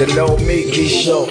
The Nomiki Show.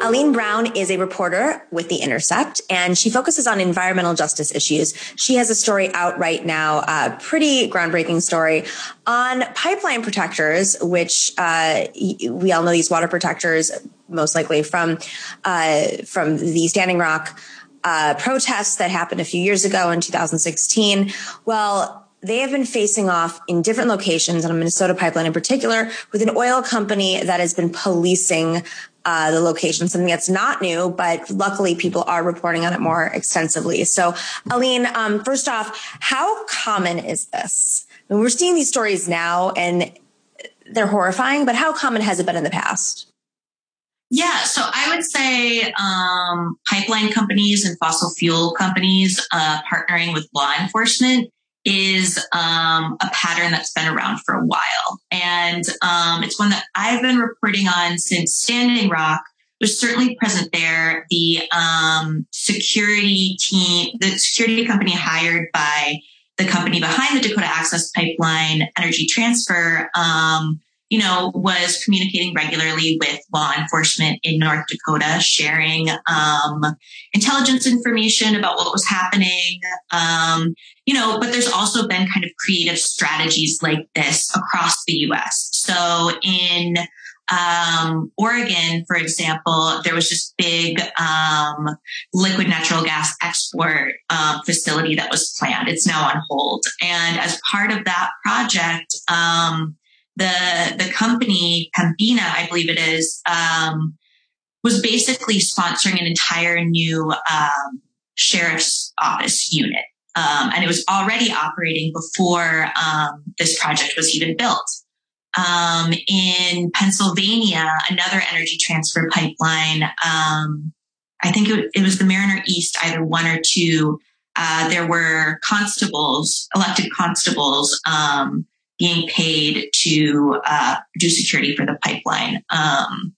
Alleen Brown is a reporter with The Intercept, and she focuses on environmental justice issues. She has a story out right now, a pretty groundbreaking story on pipeline protectors, which uh, we all know these water protectors, most likely from uh, from the Standing Rock uh, protests that happened a few years ago in 2016. Well, they have been facing off in different locations on a Minnesota pipeline in particular with an oil company that has been policing uh, the location, something that's not new, but luckily people are reporting on it more extensively. So, Alleen, um, first off, how common is this? I mean, we're seeing these stories now and they're horrifying, but how common has it been in the past? Yeah, so I would say um, pipeline companies and fossil fuel companies uh, partnering with law enforcement is um, a pattern that's been around for a while. And um, it's one that I've been reporting on since Standing Rock was certainly present there. The um, security team, the security company hired by the company behind the Dakota Access Pipeline Energy Transfer um, you know, was communicating regularly with law enforcement in North Dakota, sharing um, intelligence information about what was happening. Um, you know, but there's also been kind of creative strategies like this across the U.S. So in um, Oregon, for example, there was this big um, liquid natural gas export um, facility that was planned. It's now on hold, and as part of that project um, the the company Pembina, I believe it is, um, was basically sponsoring an entire new um, sheriff's office unit, um, and it was already operating before um, this project was even built. Um, in Pennsylvania, another energy transfer pipeline. Um, I think it, it, was the Mariner East, either one or two. Uh, there were constables, elected constables, um, being paid to uh, do security for the pipeline, um,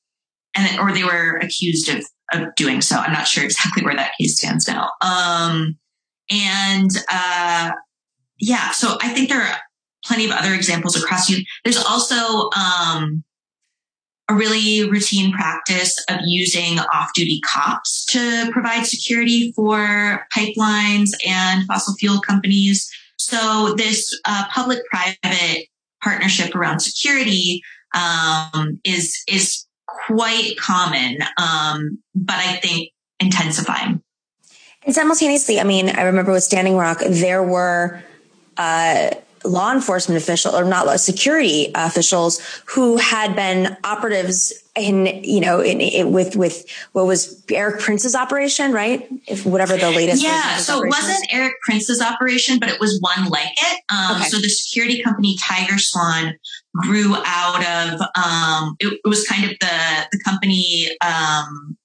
and or they were accused of of doing so. I'm not sure exactly where that case stands now. Um, and uh, yeah, so I think there are plenty of other examples across you. There's also um, a really routine practice of using off-duty cops to provide security for pipelines and fossil fuel companies. So this uh, public-private partnership around security um, is is quite common, um, but I think intensifying. And simultaneously, I mean, I remember with Standing Rock, there were uh, law enforcement officials, or not law, security officials who had been operatives in, you know, in, in, with, with what was Erik Prince's operation, right? If whatever the latest. Yeah. So it wasn't Erik Prince's operation, but it was one like it. Um, okay. so the security company Tiger Swan grew out of, um, it, it was kind of the, the company, um,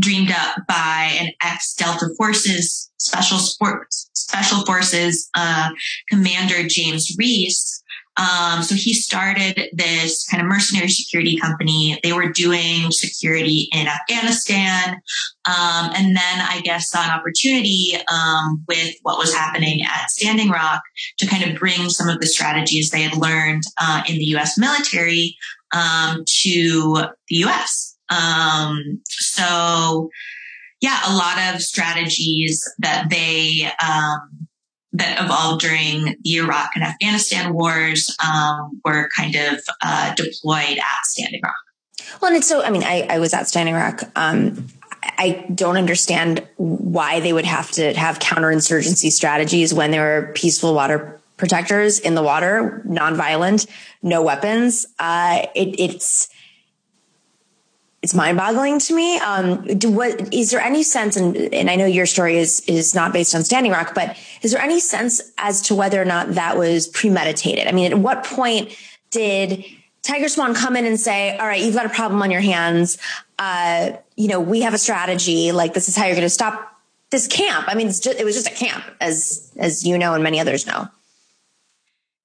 dreamed up by an ex Delta Forces special sports, special forces, uh, commander James Reese, um, so he started this kind of mercenary security company. They were doing security in Afghanistan. Um, and then I guess saw an opportunity um, with what was happening at Standing Rock to kind of bring some of the strategies they had learned uh, in the US military um, to the US. Um, so, yeah, a lot of strategies that they um, that evolved during the Iraq and Afghanistan wars um, were kind of uh, deployed at Standing Rock. Well, and it's so, I mean, I, I was at Standing Rock. Um, I don't understand why they would have to have counterinsurgency strategies when there are peaceful water protectors in the water, nonviolent, no weapons. Uh, it, it's, it's mind boggling to me. Um, do, what is there any sense, and, and I know your story is is not based on Standing Rock, but is there any sense as to whether or not that was premeditated? I mean, at what point did Tiger Swan come in and say, "All right, you've got a problem on your hands. Uh, you know, we have a strategy. Like this is how you're going to stop this camp." I mean, just, it was just a camp, as as you know, and many others know.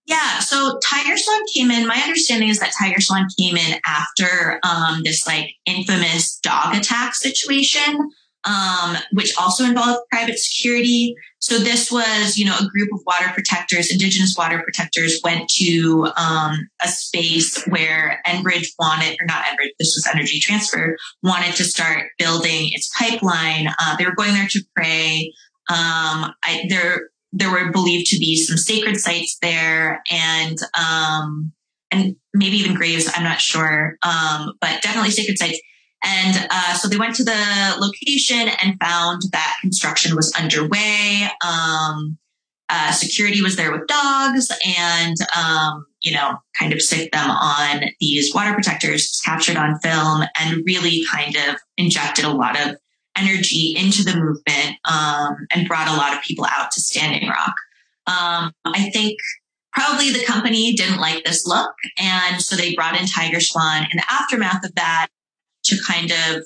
Yeah, so Tiger Swan came in. My understanding is that Tiger Swan came in after um, this like infamous dog attack situation um, which also involved private security. So this was, you know, a group of water protectors, indigenous water protectors went to um, a space where Enbridge wanted, or not Enbridge, this was Energy Transfer, wanted to start building its pipeline. Uh, they were going there to pray. Um, I, there, there were believed to be some sacred sites there and, um, and maybe even graves. I'm not sure. Um, but definitely sacred sites. And uh, so they went to the location and found that construction was underway. Um, uh, security was there with dogs and, um, you know, kind of sicked them on these water protectors captured on film and really kind of injected a lot of energy into the movement um, and brought a lot of people out to Standing Rock. Um, I think probably the company didn't like this look. And so they brought in Tiger Swan. In the aftermath of that, to kind of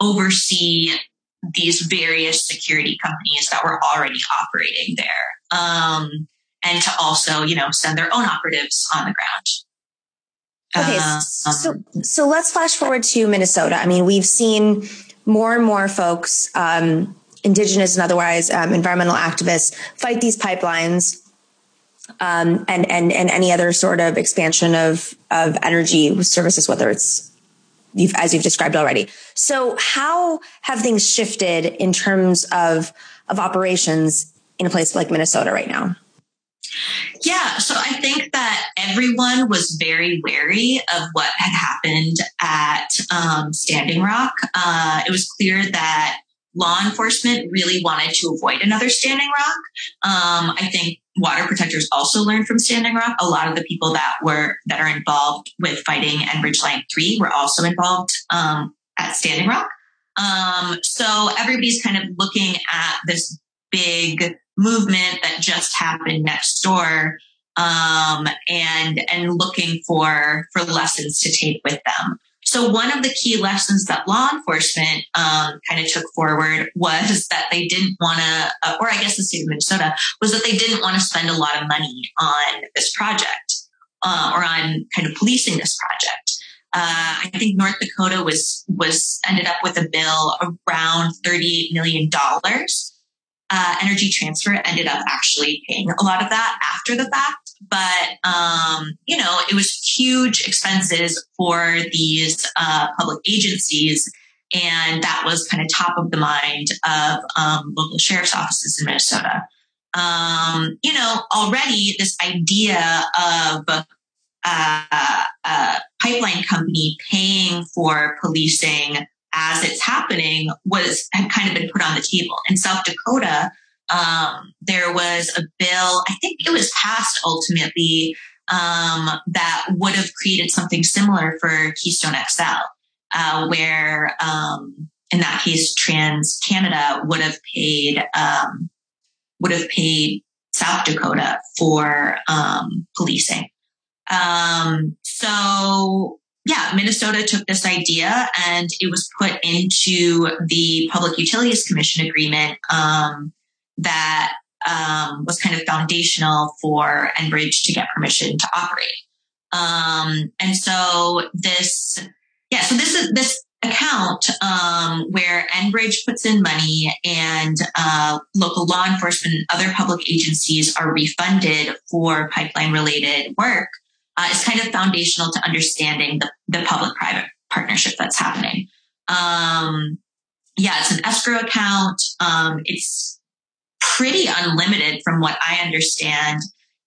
oversee these various security companies that were already operating there. Um, and to also, you know, send their own operatives on the ground. Okay. Um, so, so let's flash forward to Minnesota. I mean, we've seen more and more folks, um, indigenous and otherwise, um, environmental activists fight these pipelines. Um, and, and, and any other sort of expansion of, of energy services, whether it's you've, as you've described already. So how have things shifted in terms of, of operations in a place like Minnesota right now? Yeah, so I think that everyone was very wary of what had happened um, Standing Rock. Uh, it was clear that law enforcement really wanted to avoid another Standing Rock. Um, I think water protectors also learned from Standing Rock. A lot of the people that were that are involved with fighting Enbridge Line Three were also involved um, at Standing Rock. Um, so everybody's kind of looking at this big movement that just happened next door um, and and looking for for lessons to take with them. So one of the key lessons that law enforcement um, kind of took forward was that they didn't want to, uh, or I guess the state of Minnesota was that they didn't want to spend a lot of money on this project uh, or on kind of policing this project. Uh, I think North Dakota was was ended up with a bill around thirty eight million dollars. Uh, Energy Transfer ended up actually paying a lot of that after the fact but um, you know, it was huge expenses for these uh, public agencies, and that was kind of top of the mind of um, local sheriff's offices in Minnesota. Um, you know, already this idea of uh, a pipeline company paying for policing as it's happening was had kind of been put on the table. In South Dakota, um, there was a bill, I think it was passed ultimately, um, that would have created something similar for Keystone XL, uh, where, um, in that case, Trans Canada would have paid, um, would have paid South Dakota for, um, policing. Um, so yeah, Minnesota took this idea and it was put into the Public Utilities Commission agreement um, that um, was kind of foundational for Enbridge to get permission to operate. Um, and so this, yeah, so this is this account um, where Enbridge puts in money and uh, local law enforcement and other public agencies are refunded for pipeline related work uh, is kind of foundational to understanding the, the public private partnership that's happening. Um, yeah, it's an escrow account. Um, it's pretty unlimited from what I understand.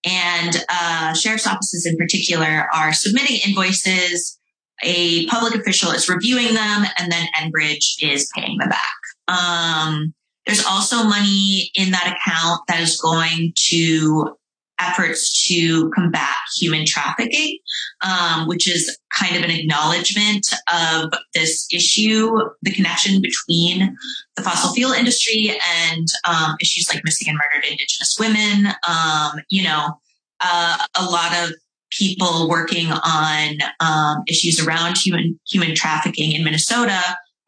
And uh, sheriff's offices in particular are submitting invoices. A public official is reviewing them, and then Enbridge is paying them back. Um, there's also money in that account that is going to efforts to combat human trafficking, um, which is kind of an acknowledgement of this issue, the connection between the fossil fuel industry and um, issues like missing and murdered Indigenous women. Um, you know, uh, a lot of people working on um, issues around human human trafficking in Minnesota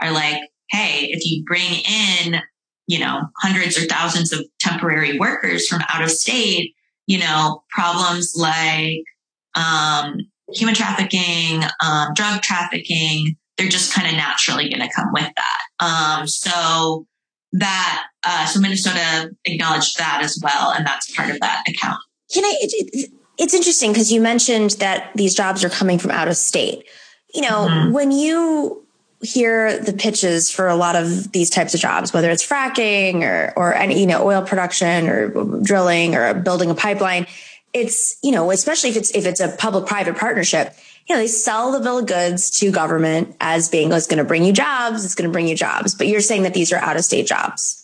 are like, hey, if you bring in you know hundreds or thousands of temporary workers from out of state you know, problems like um, human trafficking, um, drug trafficking, they're just kind of naturally going to come with that. Um, so that, uh, so Minnesota acknowledged that as well. And that's part of that account. Can I, it, it, it's interesting because you mentioned that these jobs are coming from out of state. You know, mm-hmm. when you hear the pitches for a lot of these types of jobs, whether it's fracking or, or any, you know, oil production or drilling or building a pipeline, it's, you know, especially if it's, if it's a public private partnership, you know, they sell the bill of goods to government as being, oh, it's going to bring you jobs. It's going to bring you jobs. But you're saying that these are out of state jobs.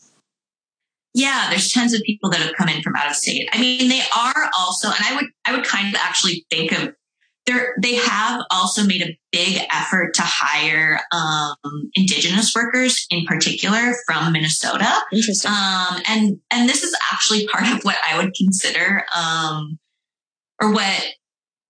Yeah, there's tons of people that have come in from out of state. I mean, they are also, and I would, I would kind of actually think of they're, they have also made a big effort to hire um, indigenous workers in particular from Minnesota. Interesting. Um, and and this is actually part of what I would consider, um, or what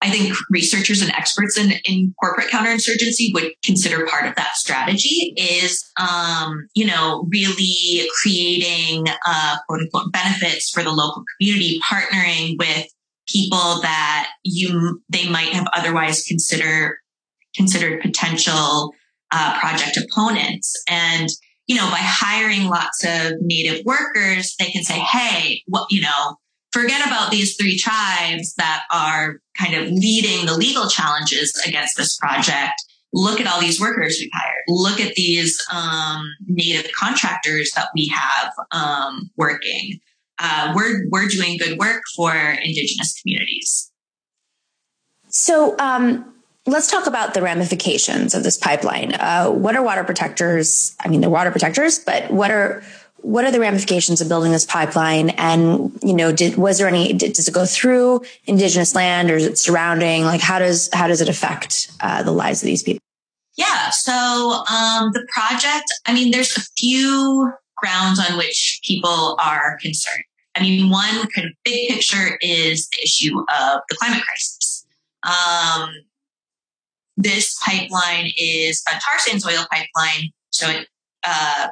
I think researchers and experts in, in corporate counterinsurgency would consider part of that strategy is, um, you know, really creating uh, quote unquote benefits for the local community, partnering with people that you they might have otherwise consider considered potential uh, project opponents. And you know by hiring lots of native workers they can say hey what you know forget about these three tribes that are kind of leading the legal challenges against this project. Look at all these workers we've hired. Look at these um, native contractors that we have um, working uh, we're we're doing good work for indigenous communities. So um, let's talk about the ramifications of this pipeline. Uh, what are water protectors? I mean, they're water protectors, but what are what are the ramifications of building this pipeline? And you know, did was there any? Did, does it go through indigenous land, or is it surrounding? Like, how does how does it affect uh, the lives of these people? Yeah. So um, the project. I mean, there's a few grounds on which people are concerned. I mean, one kind of big picture is the issue of the climate crisis. Um, this pipeline is a tar sands oil pipeline. So it uh,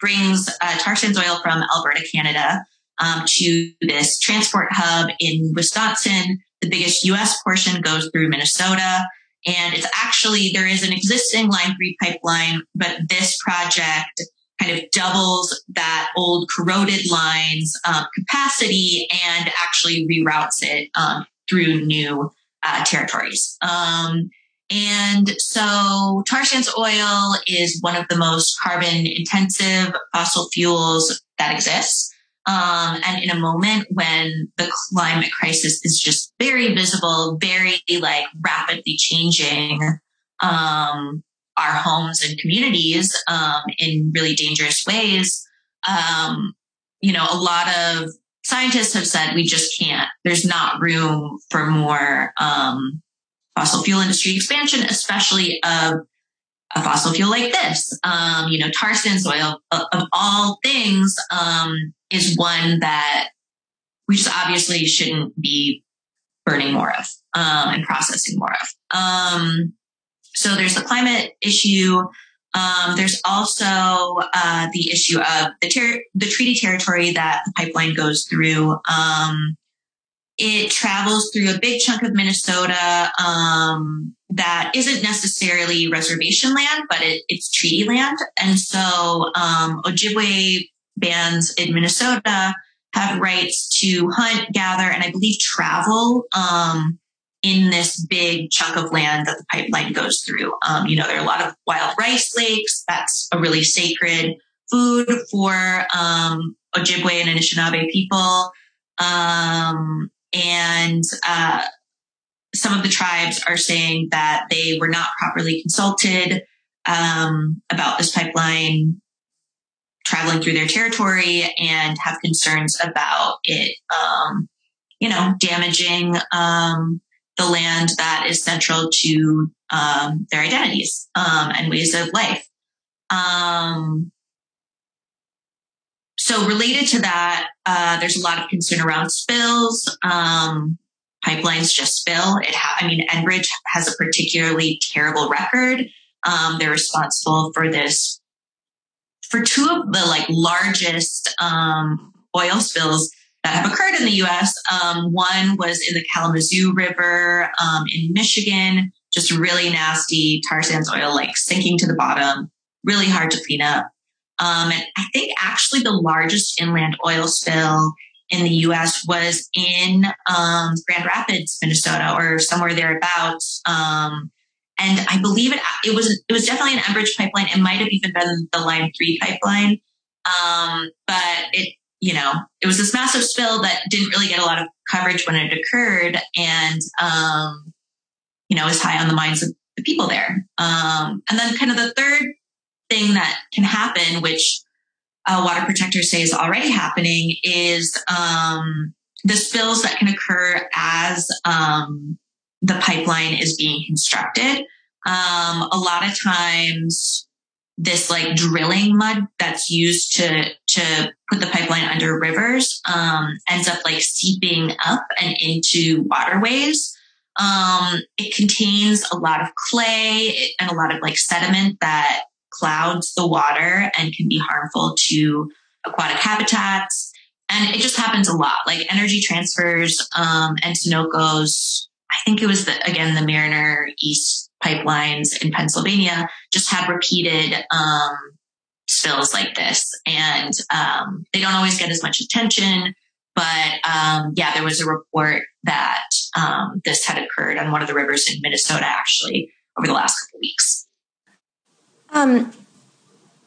brings uh, tar sands oil from Alberta, Canada, um, to this transport hub in Wisconsin. The biggest US portion goes through Minnesota. And it's actually, there is an existing Line 3 pipeline, but this project kind of doubles that old corroded lines um, capacity and actually reroutes it um, through new uh, territories. Um, and so tar sands oil is one of the most carbon intensive fossil fuels that exists. Um, and in a moment when the climate crisis is just very visible, very like rapidly changing, um, our homes and communities um, in really dangerous ways. Um, you know, a lot of scientists have said we just can't. There's not room for more um, fossil fuel industry expansion, especially of a fossil fuel like this. Um, you know, tar sands oil, of, of all things, um, is one that we just obviously shouldn't be burning more of um, and processing more of. So there's the climate issue. Um, there's also uh, the issue of the ter- the treaty territory that the pipeline goes through. Um, it travels through a big chunk of Minnesota um, that isn't necessarily reservation land, but it, it's treaty land. And so um, Ojibwe bands in Minnesota have rights to hunt, gather, and I believe travel um, in this big chunk of land that the pipeline goes through. Um, you know, there are a lot of wild rice lakes. That's a really sacred food for um, Ojibwe and Anishinaabe people. Um, and uh, some of the tribes are saying that they were not properly consulted um, about this pipeline traveling through their territory and have concerns about it, um, you know, damaging um, the land that is central to um, their identities um, and ways of life. Um, so related to that, uh, there's a lot of concern around spills. Um, pipelines just spill. It ha- I mean, Enbridge has a particularly terrible record. Um, they're responsible for this for two of the like largest um, oil spills that have occurred in the U.S. Um, one was in the Kalamazoo River um, in Michigan just really nasty tar sands oil, like sinking to the bottom, really hard to clean up. Um, and I think actually the largest inland oil spill in the US was in um, Grand Rapids, Minnesota, or somewhere thereabouts. Um, and I believe it it was it was definitely an Enbridge pipeline. It might have even been the Line Three pipeline, um, but it you know it was this massive spill that didn't really get a lot of coverage when it occurred, and um, you know is high on the minds of the people there. Um, and then kind of the third thing that can happen, which uh, water protectors say is already happening, is um, the spills that can occur as um, the pipeline is being constructed. Um, a lot of times this like drilling mud that's used to to put the pipeline under rivers um, ends up like seeping up and into waterways. Um, it contains a lot of clay and a lot of like sediment that clouds the water and can be harmful to aquatic habitats. And it just happens a lot, like energy transfers um, and Sunoco's I think it was the, again, the Mariner East pipelines in Pennsylvania just had repeated, um, spills like this. And, um, they don't always get as much attention. But, um, yeah, there was a report that, um, this had occurred on one of the rivers in Minnesota, actually, over the last couple weeks. Um,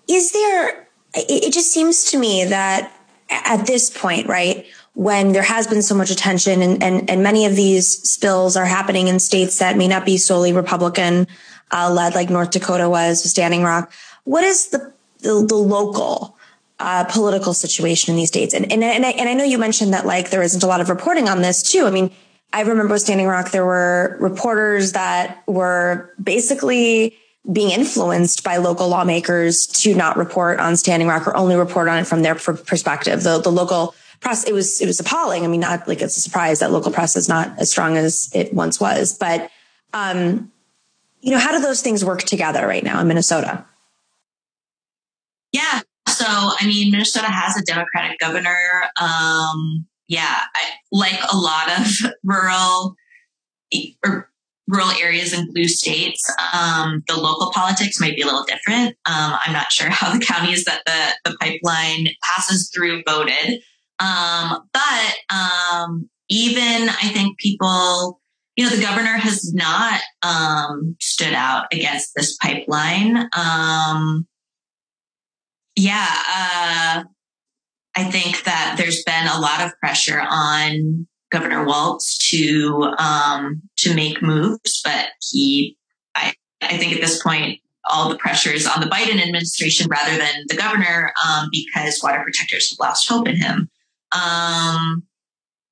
is there, it just seems to me that at this point, right? When there has been so much attention and, and, and many of these spills are happening in states that may not be solely Republican uh, led, like North Dakota was with Standing Rock. What is the, the, the local uh, political situation in these states? And, and, and I, and I know you mentioned that like there isn't a lot of reporting on this too. I mean, I remember with Standing Rock, there were reporters that were basically being influenced by local lawmakers to not report on Standing Rock or only report on it from their perspective. The, the local press, it was, it was appalling. I mean, not like it's a surprise that local press is not as strong as it once was, but, um, you know, how do those things work together right now in Minnesota? Yeah. So, I mean, Minnesota has a Democratic governor. Um, yeah, I, like a lot of rural or rural areas in blue states, um, the local politics might be a little different. Um, I'm not sure how the counties that the, the pipeline passes through voted. Um, but um, even I think people, you know, the governor has not um, stood out against this pipeline. Um, yeah, uh, I think that there's been a lot of pressure on Governor Walz to um, to make moves, but he, I, I think at this point, all the pressure is on the Biden administration rather than the governor um, because water protectors have lost hope in him. Um,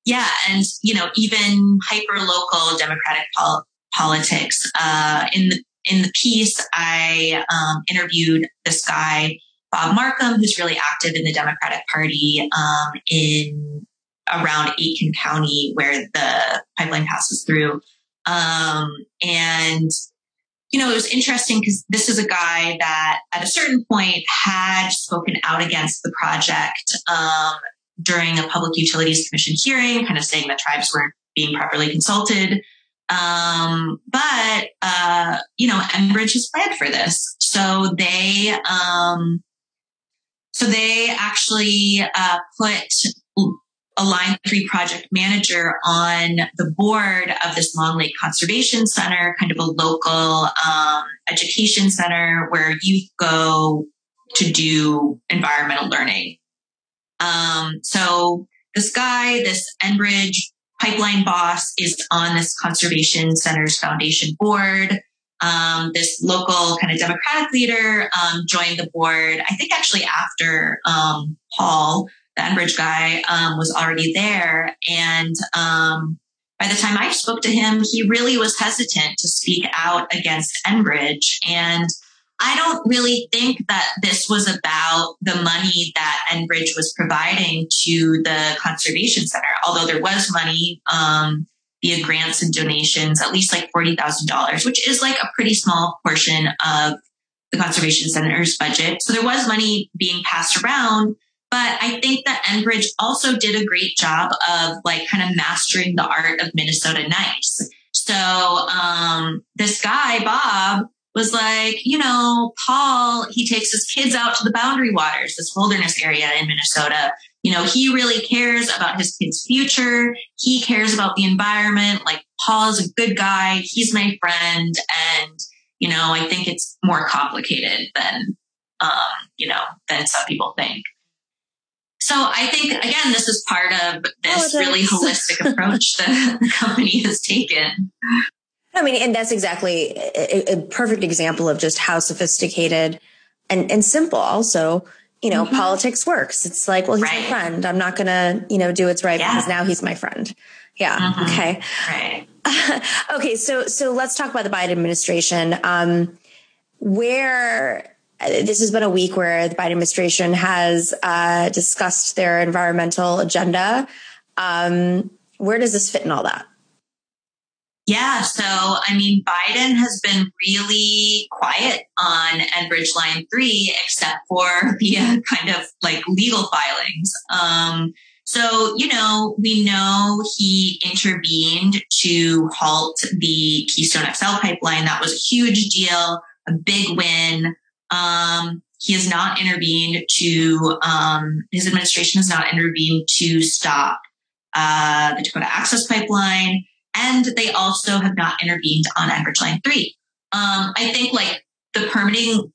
yeah, and you know, even hyper local democratic pol- politics. Uh, in the in the piece, I um, interviewed this guy Bob Markham, who's really active in the Democratic Party um, in around Aitkin County, where the pipeline passes through. Um, and you know, it was interesting because this is a guy that at a certain point had spoken out against the project um, during a Public Utilities Commission hearing, kind of saying that tribes weren't being properly consulted. Um, but, uh, you know, Enbridge has planned for this. So they, um, so they actually, uh, put a line three project manager on the board of this Long Lake Conservation Center, kind of a local, um, education center where youth go to do environmental learning. Um, so this guy, this Enbridge pipeline boss is on this conservation center's foundation board. Um, this local kind of democratic leader um, joined the board. I think actually after um, Paul, the Enbridge guy, um, was already there, and um, by the time I spoke to him, he really was hesitant to speak out against Enbridge, and I don't really think that this was about the money that Enbridge was providing to the conservation center, although there was money um, via grants and donations, at least like $40,000, which is like a pretty small portion of the conservation center's budget. So there was money being passed around. But I think that Enbridge also did a great job of like kind of mastering the art of Minnesota nice. So, um, this guy, Bob, was like, you know, Paul, he takes his kids out to the boundary waters, this wilderness area in Minnesota. You know, he really cares about his kids' future. He cares about the environment. Like, Paul is a good guy. He's my friend. And, you know, I think it's more complicated than, um, you know, than some people think. So I think again, this is part of this oh, really holistic approach that the company has taken. I mean, and that's exactly a, a, perfect example of just how sophisticated and, and simple also, you know, mm-hmm. politics works. It's like, well, he's right. my friend. I'm not going to, you know, do what's right yeah. because now he's my friend. Yeah. Mm-hmm. Okay. Right. okay. So, so let's talk about the Biden administration. Um, where this has been a week where the Biden administration has uh, discussed their environmental agenda. Um, where does this fit in all that? Yeah, so I mean, Biden has been really quiet on Enbridge Line 3, except for via kind of like legal filings. Um, so, you know, we know he intervened to halt the Keystone XL pipeline. That was a huge deal, a big win. Um, he has not intervened to, um, his administration has not intervened to stop uh, the Dakota Access Pipeline. And they also have not intervened on Enbridge Line 3. Um, I think like the permitting,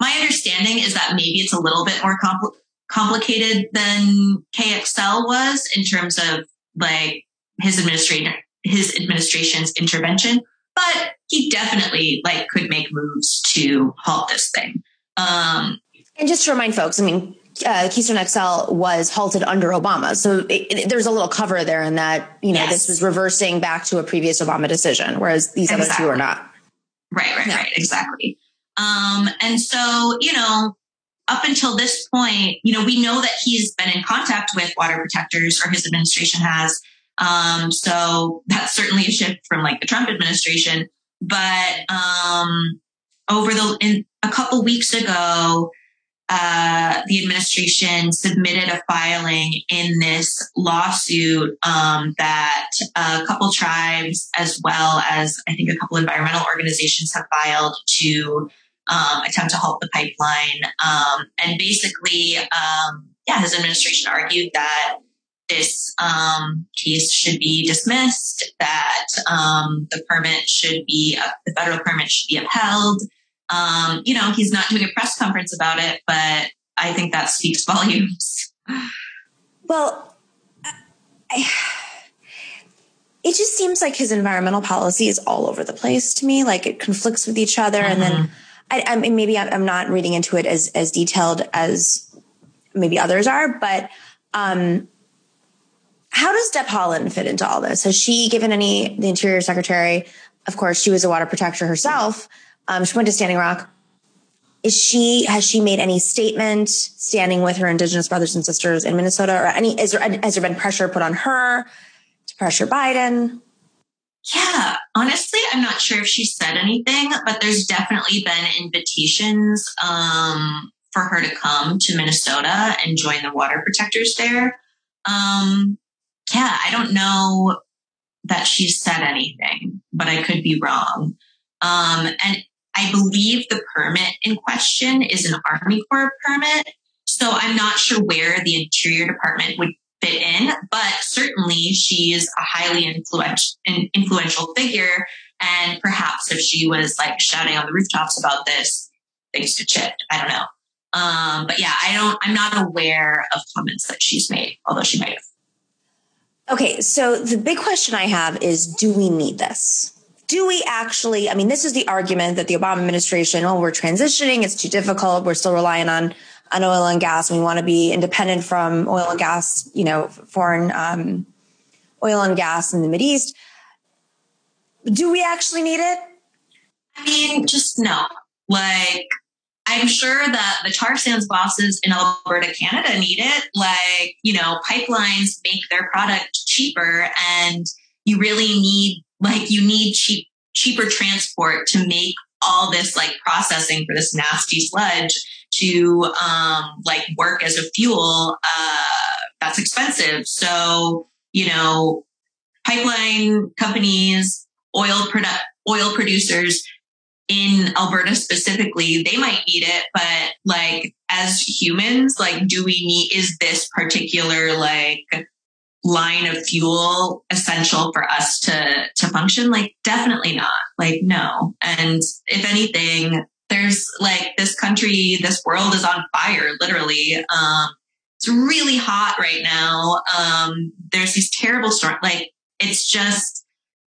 my understanding is that maybe it's a little bit more compl- complicated than KXL was in terms of like his administration, his administration's intervention but he definitely like could make moves to halt this thing. Um, and just to remind folks, I mean, uh, Keystone XL was halted under Obama. So it, it, there's a little cover there in that, you know, yes. this was reversing back to a previous Obama decision, whereas these exactly. other two are not. Right, right, yeah. right. Exactly. Um, and so, you know, up until this point, you know, we know that he's been in contact with water protectors or his administration has um, so that's certainly a shift from like the Trump administration. But um, over the in, a couple weeks ago, uh, the administration submitted a filing in this lawsuit um, that a couple tribes, as well as I think a couple environmental organizations, have filed to um, attempt to halt the pipeline. Um, and basically, um, yeah, his administration argued that this um, case should be dismissed, that um, the permit should be, uh, the federal permit should be upheld. Um, you know, he's not doing a press conference about it, but I think that speaks volumes. Well, I, it just seems like his environmental policy is all over the place to me. Like it conflicts with each other. Mm-hmm. And then mm-hmm. I, I mean, maybe I'm not reading into it as, as detailed as maybe others are, but, um, how does Deb Haaland fit into all this? Has she given any, the Interior Secretary, of course, she was a water protector herself. Um, she went to Standing Rock. Is she, has she made any statement standing with her Indigenous brothers and sisters in Minnesota or any, is there, has there been pressure put on her to pressure Biden? Yeah, honestly, I'm not sure if she said anything, but there's definitely been invitations um, for her to come to Minnesota and join the water protectors there. Um, yeah, I don't know that she said anything, but I could be wrong. Um, and I believe the permit in question is an Army Corps permit. So I'm not sure where the Interior Department would fit in, but certainly she's a highly influential, figure. And perhaps if she was like shouting on the rooftops about this, things could shift. I don't know. Um, but yeah, I don't, I'm not aware of comments that she's made, although she might have. Okay, so the big question I have is do we need this? Do we actually? I mean, this is the argument that the Obama administration, oh, we're transitioning, it's too difficult, we're still relying on on oil and gas, we want to be independent from oil and gas, you know, foreign um, oil and gas in the Mid East. Do we actually need it? I mean, just no. Like, I'm sure that the tar sands bosses in Alberta, Canada need it. Like, you know, pipelines make their product cheaper and you really need, like, you need cheap, cheaper transport to make all this like processing for this nasty sludge to, um, like work as a fuel. Uh, that's expensive. So, you know, pipeline companies oil product, oil producers in Alberta specifically, they might need it, but like as humans, like, do we need, is this particular like line of fuel essential for us to, to function? Like, definitely not. Like, no. And if anything, there's like this country, this world is on fire, literally. Um, it's really hot right now. Um, there's these terrible storms. Like, it's just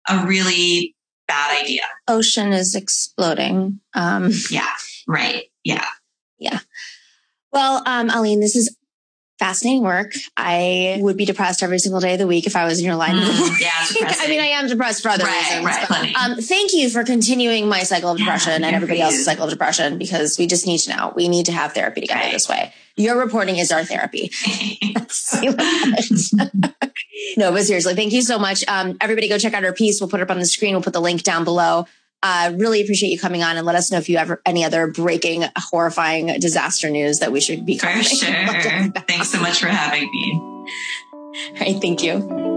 a really bad idea. Ocean is exploding. Um, yeah, right. Yeah. Yeah. Well, um, Alleen, this is fascinating work. I would be depressed every single day of the week if I was in your line. Mm, yeah, I mean, I am depressed for other right, reasons. Right, but, um, thank you for continuing my cycle of depression yeah, and everybody else's cycle of depression because we just need to know. We need to have therapy together right. this way. Your reporting is our therapy. no, but seriously, thank you so much. Um, everybody go check out our piece. We'll put it up on the screen. We'll put the link down below. Uh, really appreciate you coming on and let us know if you have any other breaking, horrifying disaster news that we should be. For sure. Thanks so much for having me. All right. Thank you.